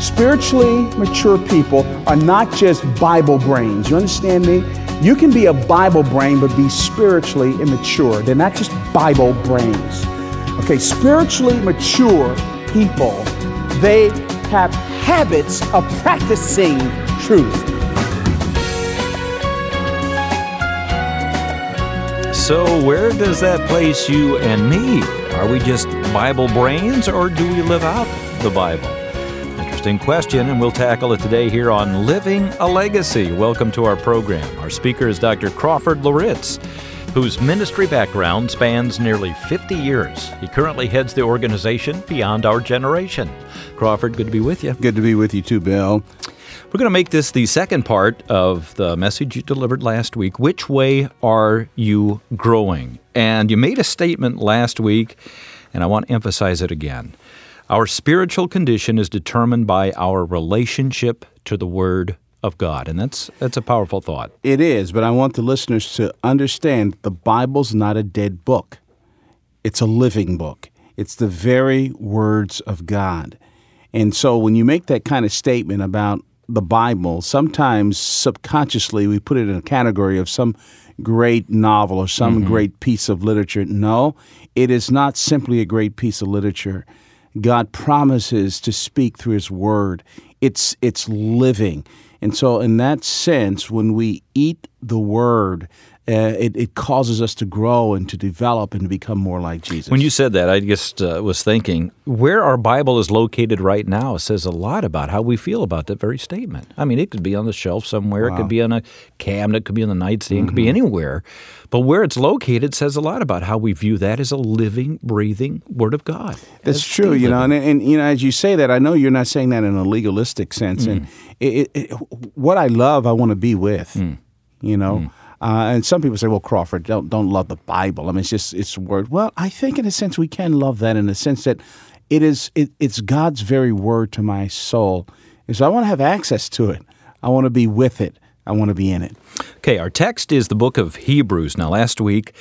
Spiritually mature people are not just Bible brains. You understand me? You can be a Bible brain but be spiritually immature. They're not just Bible brains. Okay, spiritually mature people, they have habits of practicing truth. So, where does that place you and me? Are we just Bible brains or do we live out the Bible? Interesting question, and we'll tackle it today here on Living a Legacy. Welcome to our program. Our speaker is Dr. Crawford Loritts, whose ministry background spans nearly 50 years. He currently heads the organization Beyond Our Generation. Crawford, good to be with you. Good to be with you too, Bill. We're going to make this the second part of the message you delivered last week. Which way are you growing? And you made a statement last week, and I want to emphasize it again. Our spiritual condition is determined by our relationship to the Word of God. And that's that's a powerful thought. It is, but I want the listeners to understand the Bible's not a dead book. It's a living book. It's the very words of God. And so when you make that kind of statement about the Bible, sometimes subconsciously we put it in a category of some great novel or some mm-hmm. great piece of literature. No, it is not simply a great piece of literature. God promises to speak through His Word. It's it's living, and so in that sense, when we eat the Word, uh, it, it, causes us to grow and to develop and to become more like Jesus. When you said that, I just uh, was thinking where our Bible is located right now says a lot about how we feel about that very statement. I mean, it could be on the shelf somewhere, wow. it could be on a cabinet, it could be on the nightstand, mm-hmm. it could be mm-hmm. anywhere. But where it's located says a lot about how we view that as a living, breathing Word of God. That's true, you know, and, and, you know, as you say that, I know you're not saying that in a legalistic sense. Mm. And it, it, what I love, I want to be with. Mm. You know. Mm. Uh, and some people say, "Well, Crawford, don't don't love the Bible." I mean, it's just it's word. Well, I think in a sense we can love that in a sense that it is it, it's God's very word to my soul. And so I want to have access to it. I want to be with it. I want to be in it. Okay, our text is the book of Hebrews. Now, last week,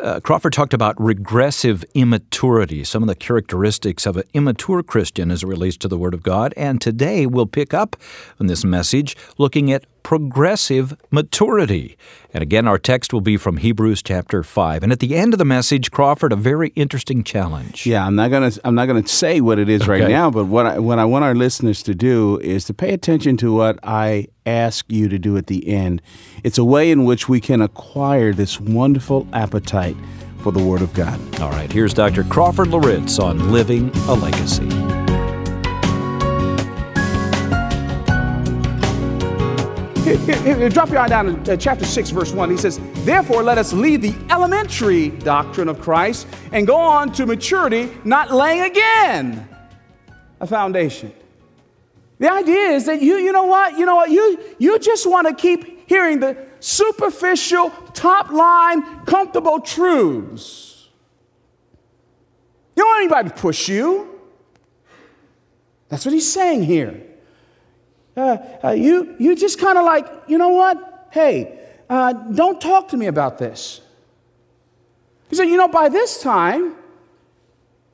uh, Crawford talked about regressive immaturity, some of the characteristics of an immature Christian as it relates to the Word of God. And today we'll pick up on this message looking at progressive maturity. And again, our text will be from Hebrews chapter 5. And at the end of the message, Crawford, a very interesting challenge. Yeah, I'm not going to I'm not going to say what it is okay. right now, but what I, what I want our listeners to do is to pay attention to what I ask you to do at the end. It's a way in which we can acquire this wonderful appetite for the Word of God. All right, here's Dr. Crawford Loritts on Living a Legacy. Drop your eye down to chapter 6, verse 1. He says, Therefore, let us leave the elementary doctrine of Christ and go on to maturity, not laying again a foundation. The idea is that you, you know what? You know what? You, you just want to keep hearing the superficial, top line, comfortable truths. You don't want anybody to push you. That's what he's saying here. Uh, uh, you, you just kind of like, you know what? Hey, uh, don't talk to me about this. He said, you know, by this time,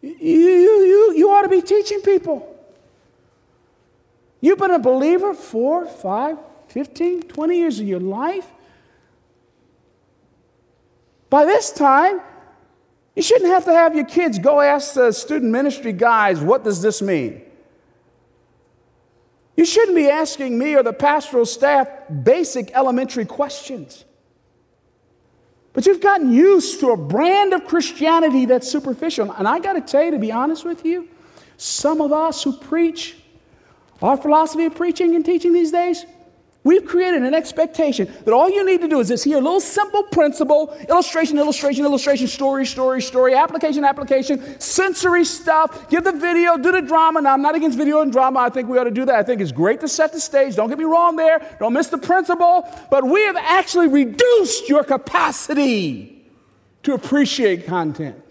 you, you, you, you ought to be teaching people. You've been a believer four, five, 15, 20 years of your life. By this time, you shouldn't have to have your kids go ask the student ministry guys, what does this mean? You shouldn't be asking me or the pastoral staff basic elementary questions. But you've gotten used to a brand of Christianity that's superficial. And I got to tell you, to be honest with you, some of us who preach our philosophy of preaching and teaching these days, We've created an expectation that all you need to do is hear a little simple principle, illustration, illustration, illustration, story, story, story, application, application, sensory stuff, give the video, do the drama. Now, I'm not against video and drama. I think we ought to do that. I think it's great to set the stage. Don't get me wrong there. Don't miss the principle. But we have actually reduced your capacity to appreciate content.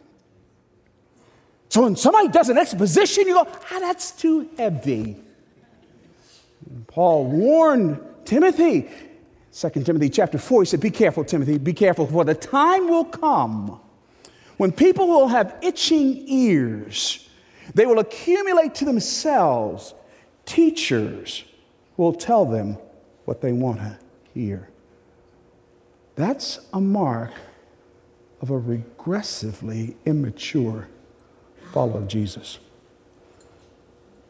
So when somebody does an exposition, you go, ah, that's too heavy. Paul warned Timothy, 2 Timothy chapter 4, he said, Be careful, Timothy, be careful, for the time will come when people will have itching ears. They will accumulate to themselves teachers will tell them what they want to hear. That's a mark of a regressively immature follower of Jesus.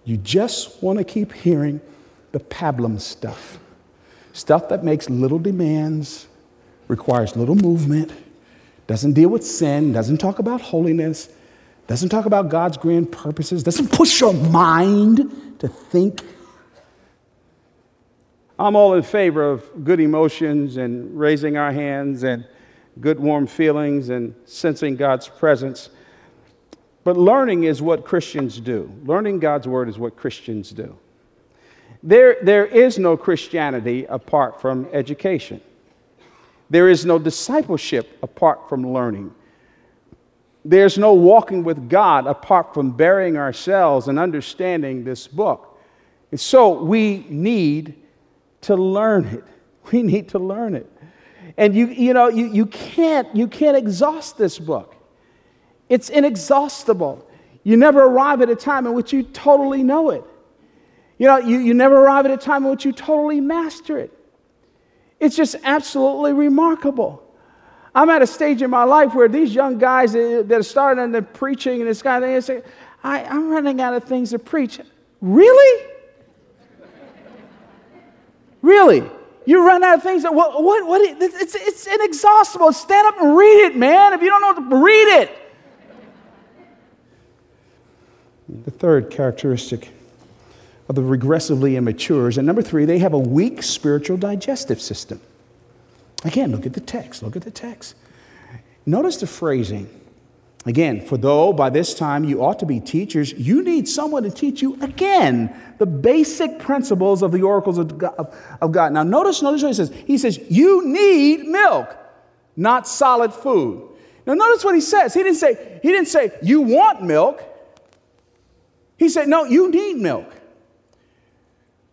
You just want to keep hearing the pablum stuff stuff that makes little demands, requires little movement, doesn't deal with sin, doesn't talk about holiness, doesn't talk about God's grand purposes, doesn't push your mind to think. I'm all in favor of good emotions and raising our hands and good warm feelings and sensing God's presence. But learning is what Christians do. Learning God's word is what Christians do. There, there is no Christianity apart from education. There is no discipleship apart from learning. There's no walking with God apart from burying ourselves and understanding this book. And so we need to learn it. We need to learn it. And you, you know, you, you, can't, you can't exhaust this book. It's inexhaustible. You never arrive at a time in which you totally know it. You know, you, you never arrive at a time in which you totally master it. It's just absolutely remarkable. I'm at a stage in my life where these young guys that are starting in the preaching and this kind of thing, say, I, I'm running out of things to preach. Really? really? You run out of things. That, what, what, what, it's, it's inexhaustible. Stand up and read it, man. If you don't know to read it. The third characteristic of the regressively immatures. And number three, they have a weak spiritual digestive system. Again, look at the text. Look at the text. Notice the phrasing. Again, for though by this time you ought to be teachers, you need someone to teach you again the basic principles of the oracles of God. Now, notice, notice what he says. He says, You need milk, not solid food. Now, notice what he says. He didn't say, he didn't say, You want milk. He said, No, you need milk.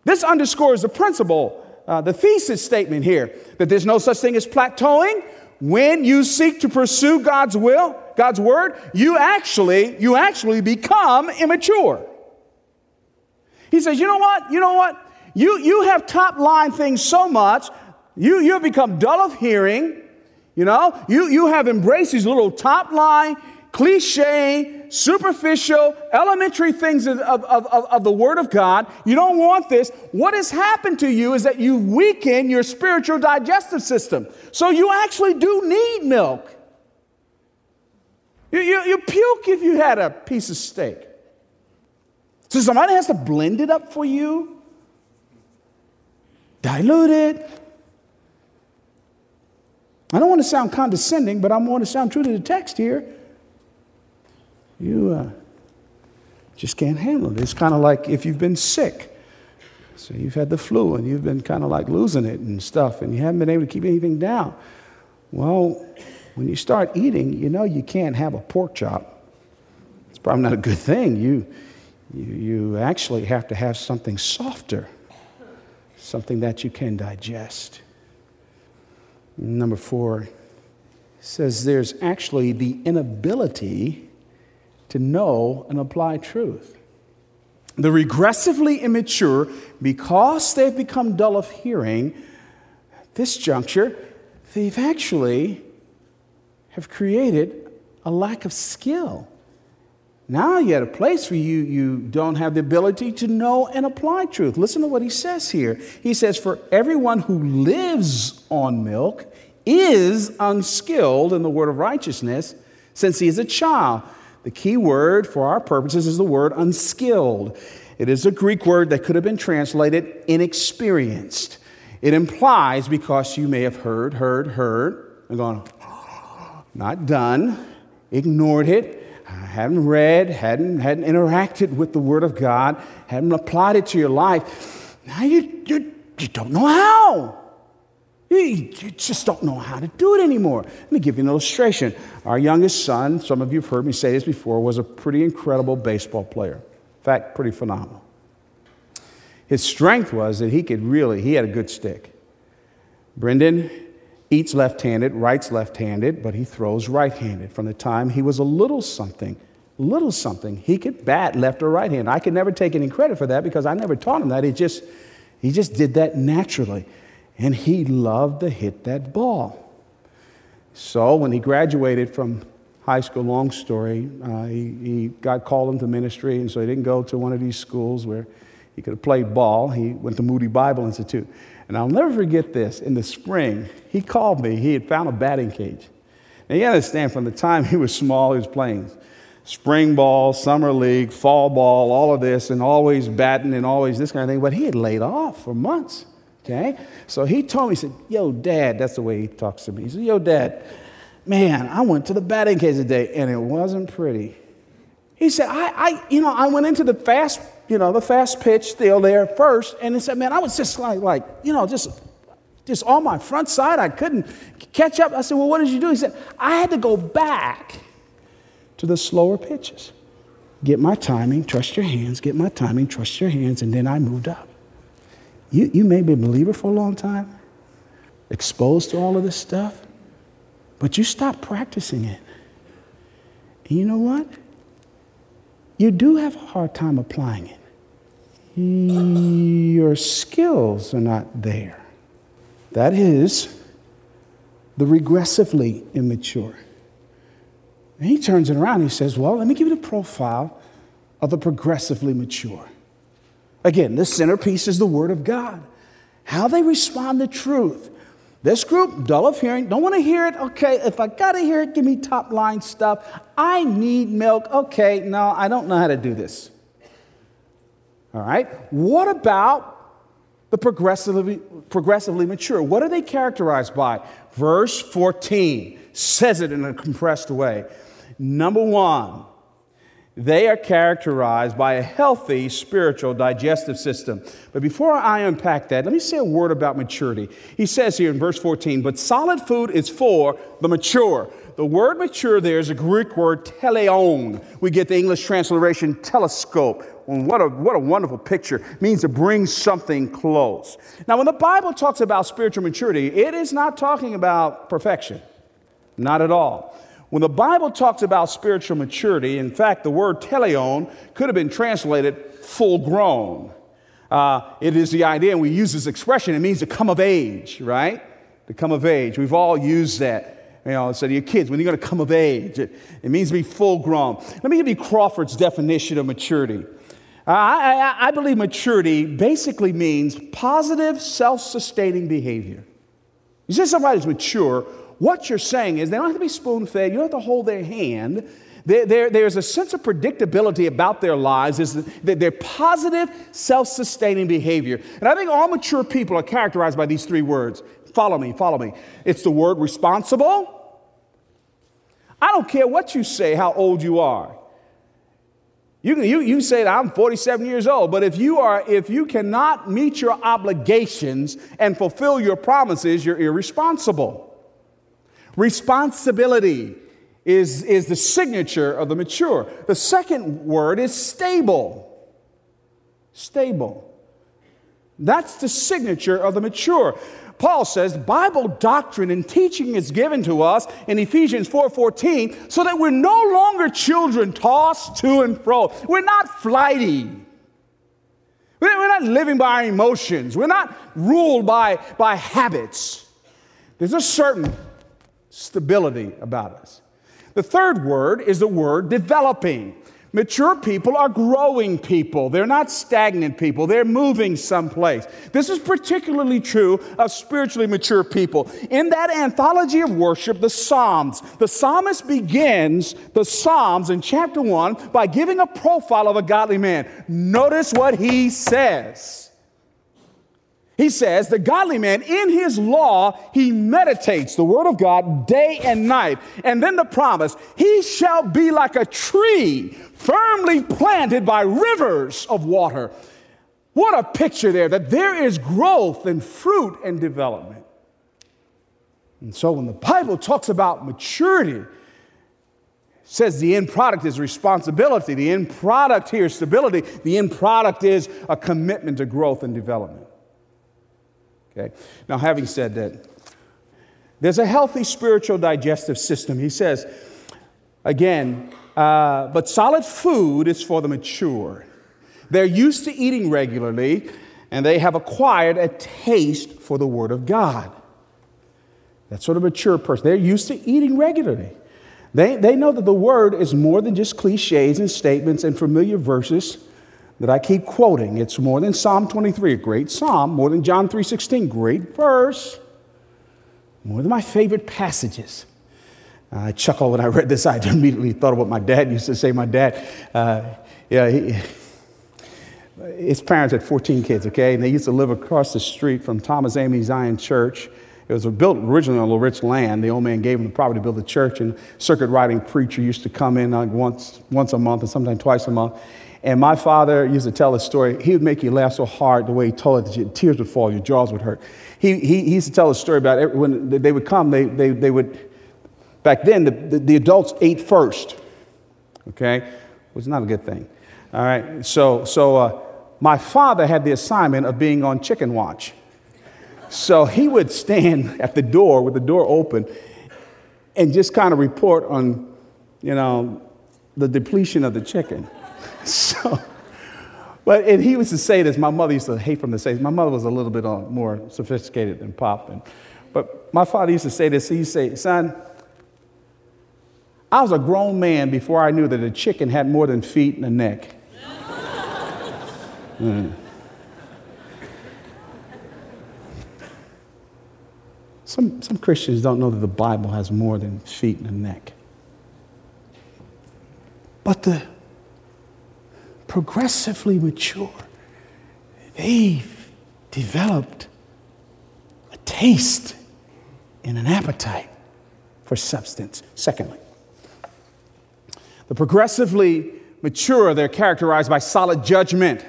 This underscores the principle, uh, the thesis statement here, that there's no such thing as plateauing. When you seek to pursue God's will, God's word, you actually, you actually become immature. He says, you know what? You know what? You, you have top line things so much, you, you have become dull of hearing. You know, you, you have embraced these little top line cliche, superficial, elementary things of, of, of, of, the Word of God. You don't want this. What has happened to you is that you weaken your spiritual digestive system. So you actually do need milk. You, you, you puke if you had a piece of steak. So somebody has to blend it up for you, dilute it. I don't want to sound condescending, but I want to sound true to the text here you uh, just can't handle it. It's kind of like if you've been sick. So you've had the flu and you've been kind of like losing it and stuff, and you haven't been able to keep anything down. Well, when you start eating, you know you can't have a pork chop. It's probably not a good thing. You, you, you actually have to have something softer, something that you can digest. Number four says there's actually the inability to know and apply truth. The regressively immature, because they've become dull of hearing, this juncture, they've actually have created a lack of skill. Now you're at a place where you, you don't have the ability to know and apply truth. Listen to what he says here. He says, For everyone who lives on milk is unskilled in the word of righteousness since he is a child. The key word for our purposes is the word unskilled. It is a Greek word that could have been translated inexperienced. It implies because you may have heard, heard, heard, and gone, not done, ignored it, hadn't read, hadn't, hadn't interacted with the Word of God, hadn't applied it to your life. Now you, you, you don't know how. You just don't know how to do it anymore. Let me give you an illustration. Our youngest son, some of you have heard me say this before, was a pretty incredible baseball player. In fact, pretty phenomenal. His strength was that he could really, he had a good stick. Brendan eats left handed, writes left handed, but he throws right handed. From the time he was a little something, little something. He could bat left or right hand. I could never take any credit for that because I never taught him that. He just, he just did that naturally. And he loved to hit that ball. So when he graduated from high school, long story, uh, he, he got called into ministry, and so he didn't go to one of these schools where he could have played ball. He went to Moody Bible Institute. And I'll never forget this. In the spring, he called me. He had found a batting cage. Now, you understand, from the time he was small, he was playing spring ball, summer league, fall ball, all of this, and always batting and always this kind of thing. But he had laid off for months. Okay? So he told me, he said, Yo, dad, that's the way he talks to me. He said, Yo, dad, man, I went to the batting cage today and it wasn't pretty. He said, I, I, you know, I went into the fast, you know, the fast pitch still there first, and he said, man, I was just like, like, you know, just, just on my front side. I couldn't catch up. I said, well, what did you do? He said, I had to go back to the slower pitches. Get my timing, trust your hands, get my timing, trust your hands, and then I moved up. You, you may be a believer for a long time, exposed to all of this stuff, but you stop practicing it. And you know what? You do have a hard time applying it. Your skills are not there. That is the regressively immature. And he turns it around. He says, Well, let me give you the profile of the progressively mature. Again, the centerpiece is the Word of God. How they respond to truth. This group, dull of hearing, don't want to hear it. Okay, if I got to hear it, give me top line stuff. I need milk. Okay, no, I don't know how to do this. All right, what about the progressively, progressively mature? What are they characterized by? Verse 14 says it in a compressed way. Number one, they are characterized by a healthy spiritual digestive system. But before I unpack that, let me say a word about maturity. He says here in verse 14, but solid food is for the mature. The word mature there is a Greek word teleon. We get the English transliteration telescope. What a, what a wonderful picture. It means to bring something close. Now, when the Bible talks about spiritual maturity, it is not talking about perfection. Not at all. When the Bible talks about spiritual maturity, in fact, the word teleon could have been translated full grown. Uh, it is the idea, and we use this expression, it means to come of age, right? To come of age. We've all used that. You know, so to your kids, when you're going to come of age, it, it, means to be full grown. Let me give you Crawford's definition of maturity. Uh, I, I, I believe maturity basically means positive, self sustaining behavior. You say somebody's mature, what you're saying is they don't have to be spoon fed, you don't have to hold their hand. There, there, there's a sense of predictability about their lives, is that they're positive, self sustaining behavior. And I think all mature people are characterized by these three words follow me, follow me. It's the word responsible. I don't care what you say, how old you are. You can you, you say that I'm 47 years old, but if you are if you cannot meet your obligations and fulfill your promises, you're irresponsible. Responsibility is, is the signature of the mature. The second word is stable. Stable. That's the signature of the mature. Paul says Bible doctrine and teaching is given to us in Ephesians 4:14 so that we're no longer children tossed to and fro. We're not flighty. We're not living by our emotions. We're not ruled by, by habits. There's a certain stability about us. The third word is the word developing. Mature people are growing people. They're not stagnant people. They're moving someplace. This is particularly true of spiritually mature people. In that anthology of worship, the Psalms, the psalmist begins the Psalms in chapter 1 by giving a profile of a godly man. Notice what he says. He says, the godly man, in his law, he meditates the word of God day and night. And then the promise, he shall be like a tree firmly planted by rivers of water. What a picture there that there is growth and fruit and development. And so when the Bible talks about maturity, says the end product is responsibility. The end product here is stability. The end product is a commitment to growth and development. Okay? Now, having said that, there's a healthy spiritual digestive system. He says, again, Uh, but solid food is for the mature. They're used to eating regularly, and they have acquired a taste for the Word of God. That sort of mature person. They're used to eating regularly. They, they know that the Word is more than just cliches and statements and familiar verses that I keep quoting. It's more than Psalm 23, a great psalm, more than John 3.16, great verse, more than my favorite passages. I chuckled when I read this. I immediately thought of what my dad used to say. My dad, uh, yeah, he, his parents had 14 kids, okay? And they used to live across the street from Thomas Amen Zion Church. It was built originally on a rich land. The old man gave him the property to build the church, and circuit riding preacher used to come in like once, once a month and sometimes twice a month. And my father used to tell a story. He would make you laugh so hard the way he told it that your tears would fall, your jaws would hurt. He, he, he used to tell a story about it. when they would come, they, they, they would, back then, the, the, the adults ate first, okay? It was not a good thing. All right, so, so uh, my father had the assignment of being on chicken watch. So he would stand at the door with the door open and just kind of report on, you know, the depletion of the chicken. So, but and he to say this. My mother used to hate from say. This. My mother was a little bit uh, more sophisticated than Pop, and, but my father used to say this. He say, "Son, I was a grown man before I knew that a chicken had more than feet and a neck." mm. Some, some Christians don't know that the Bible has more than feet and a neck. But the progressively mature, they've developed a taste and an appetite for substance. Secondly, the progressively mature, they're characterized by solid judgment.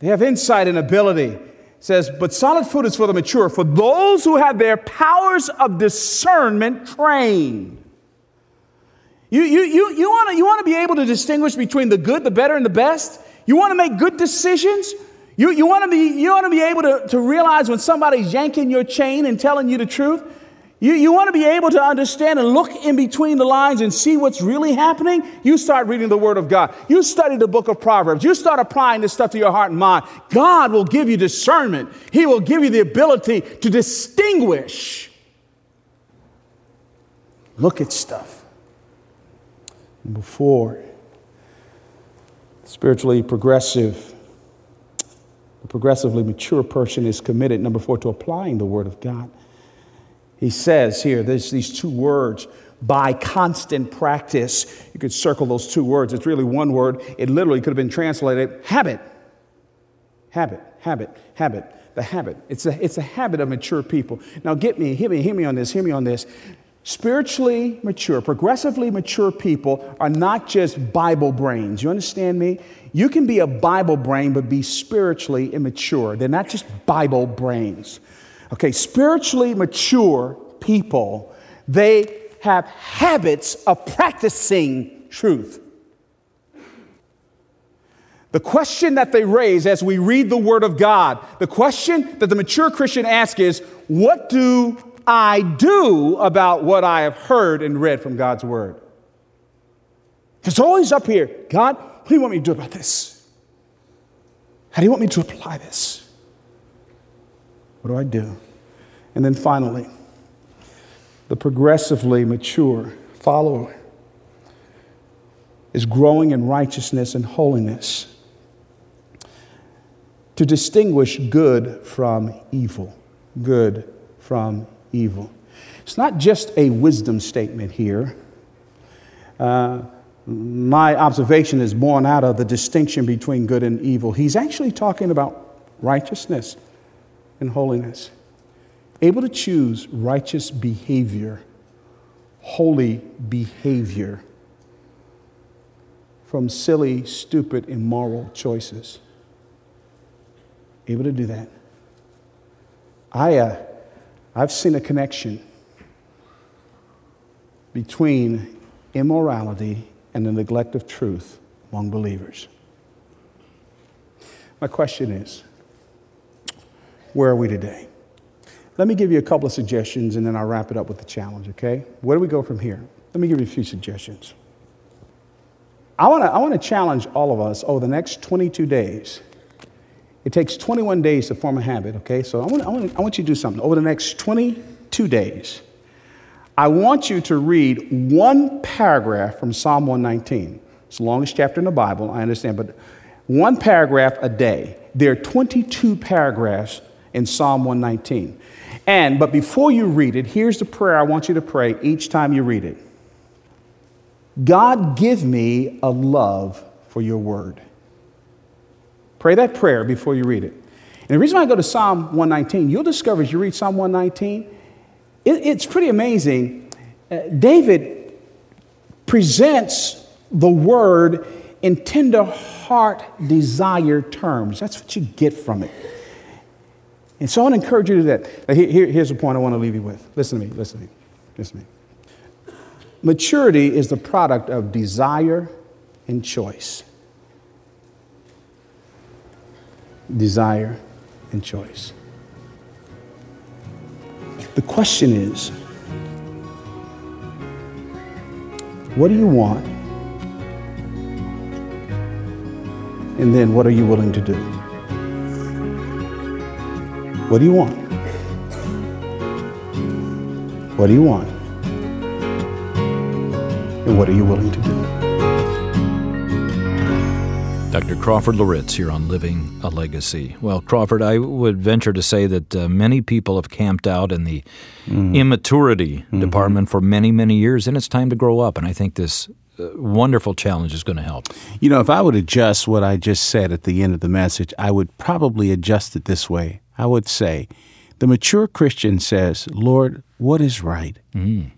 They have insight and ability says, but solid food is for the mature, for those who have their powers of discernment trained. You, you, you, you want to you wanna be able to distinguish between the good, the better, and the best? You want to make good decisions? You, you want to be, you wanna be able to, to realize when somebody's yanking your chain and telling you the truth? You, you want to be able to understand and look in between the lines and see what's really happening? You start reading the Word of God. You study the book of Proverbs. You start applying this stuff to your heart and mind. God will give you discernment, He will give you the ability to distinguish. Look at stuff. Before, spiritually progressive, the progressively mature person is committed, number four, to applying the Word of God. He says here, there's these two words by constant practice. You could circle those two words. It's really one word. It literally could have been translated habit. Habit, habit, habit. The habit. It's a, it's a habit of mature people. Now, get me, hear me, hear me on this, hear me on this. Spiritually mature, progressively mature people are not just Bible brains. You understand me? You can be a Bible brain, but be spiritually immature. They're not just Bible brains. Okay, spiritually mature people, they have habits of practicing truth. The question that they raise as we read the Word of God, the question that the mature Christian asks is, What do I do about what I have heard and read from God's Word? It's always up here God, what do you want me to do about this? How do you want me to apply this? What do I do? And then finally, the progressively mature follower is growing in righteousness and holiness to distinguish good from evil. Good from evil. It's not just a wisdom statement here. Uh, my observation is born out of the distinction between good and evil. He's actually talking about righteousness and holiness able to choose righteous behavior, holy behavior from silly, stupid, immoral choices. Able to do that. I, uh, I've seen a connection between immorality and the neglect of truth among believers. My question is where are we today? Let me give you a couple of suggestions and then I'll wrap it up with the challenge, okay? Where do we go from here? Let me give you a few suggestions. I want to I wanna challenge all of us over the next 22 days. It takes 21 days to form a habit, okay? So I want, I, want, I want you to do something. Over the next 22 days, I want you to read one paragraph from Psalm 119. It's the longest chapter in the Bible, I understand, but one paragraph a day. There are 22 paragraphs in Psalm 119. And, but before you read it, here's the prayer I want you to pray each time you read it God, give me a love for your word. Pray that prayer before you read it. And the reason I go to Psalm 119, you'll discover as you read Psalm 119, it, it's pretty amazing. Uh, David presents the word in tender heart desire terms. That's what you get from it. And so I want to encourage you to that. Here, here's the point I want to leave you with. Listen to me, listen to me, listen to me. Maturity is the product of desire and choice. Desire and choice. The question is what do you want? And then what are you willing to do? What do you want? What do you want? And what are you willing to do? Dr. Crawford Loritts here on Living a Legacy. Well, Crawford, I would venture to say that uh, many people have camped out in the mm. immaturity mm-hmm. department for many, many years, and it's time to grow up. And I think this uh, wonderful challenge is going to help. You know, if I would adjust what I just said at the end of the message, I would probably adjust it this way. I would say, the mature Christian says, Lord, what is right? Mm.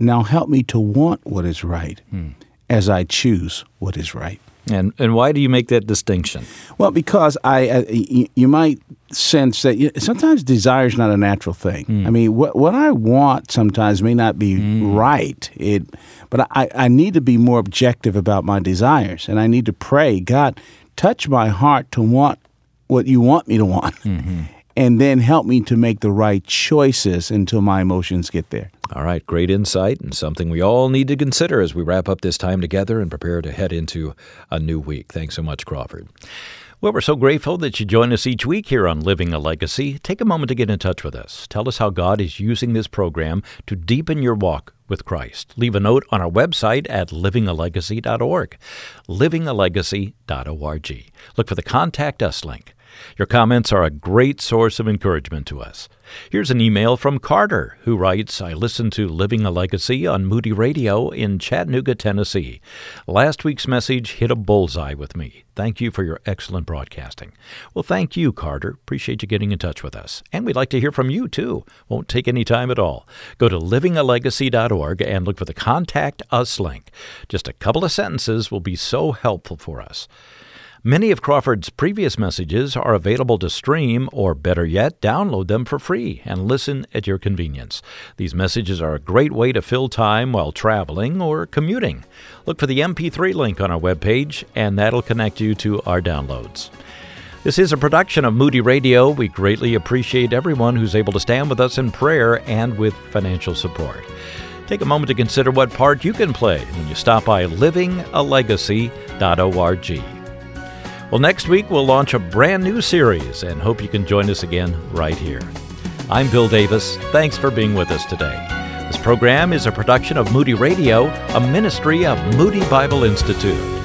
Now help me to want what is right mm. as I choose what is right. And and why do you make that distinction? Well, because I uh, you, you, might sense that you, sometimes desire is not a natural thing. Mm. I mean, what what I want sometimes may not be mm. right. It, but I I need to be more objective about my desires, and I need to pray, God, touch my heart to want what you want me to want. Mm-hmm and then help me to make the right choices until my emotions get there. All right, great insight and something we all need to consider as we wrap up this time together and prepare to head into a new week. Thanks so much, Crawford. Well, we're so grateful that you join us each week here on Living a Legacy. Take a moment to get in touch with us. Tell us how God is using this program to deepen your walk with Christ. Leave a note on our website at livingalegacy.org. Livingalegacy.org. Look for the Contact Us link. Your comments are a great source of encouragement to us. Here's an email from Carter, who writes I listened to Living a Legacy on Moody Radio in Chattanooga, Tennessee. Last week's message hit a bullseye with me. Thank you for your excellent broadcasting. Well, thank you, Carter. Appreciate you getting in touch with us. And we'd like to hear from you, too. Won't take any time at all. Go to livingalegacy.org and look for the Contact Us link. Just a couple of sentences will be so helpful for us. Many of Crawford's previous messages are available to stream, or better yet, download them for free and listen at your convenience. These messages are a great way to fill time while traveling or commuting. Look for the MP3 link on our webpage, and that'll connect you to our downloads. This is a production of Moody Radio. We greatly appreciate everyone who's able to stand with us in prayer and with financial support. Take a moment to consider what part you can play when you stop by livingalegacy.org. Well, next week we'll launch a brand new series and hope you can join us again right here. I'm Bill Davis. Thanks for being with us today. This program is a production of Moody Radio, a ministry of Moody Bible Institute.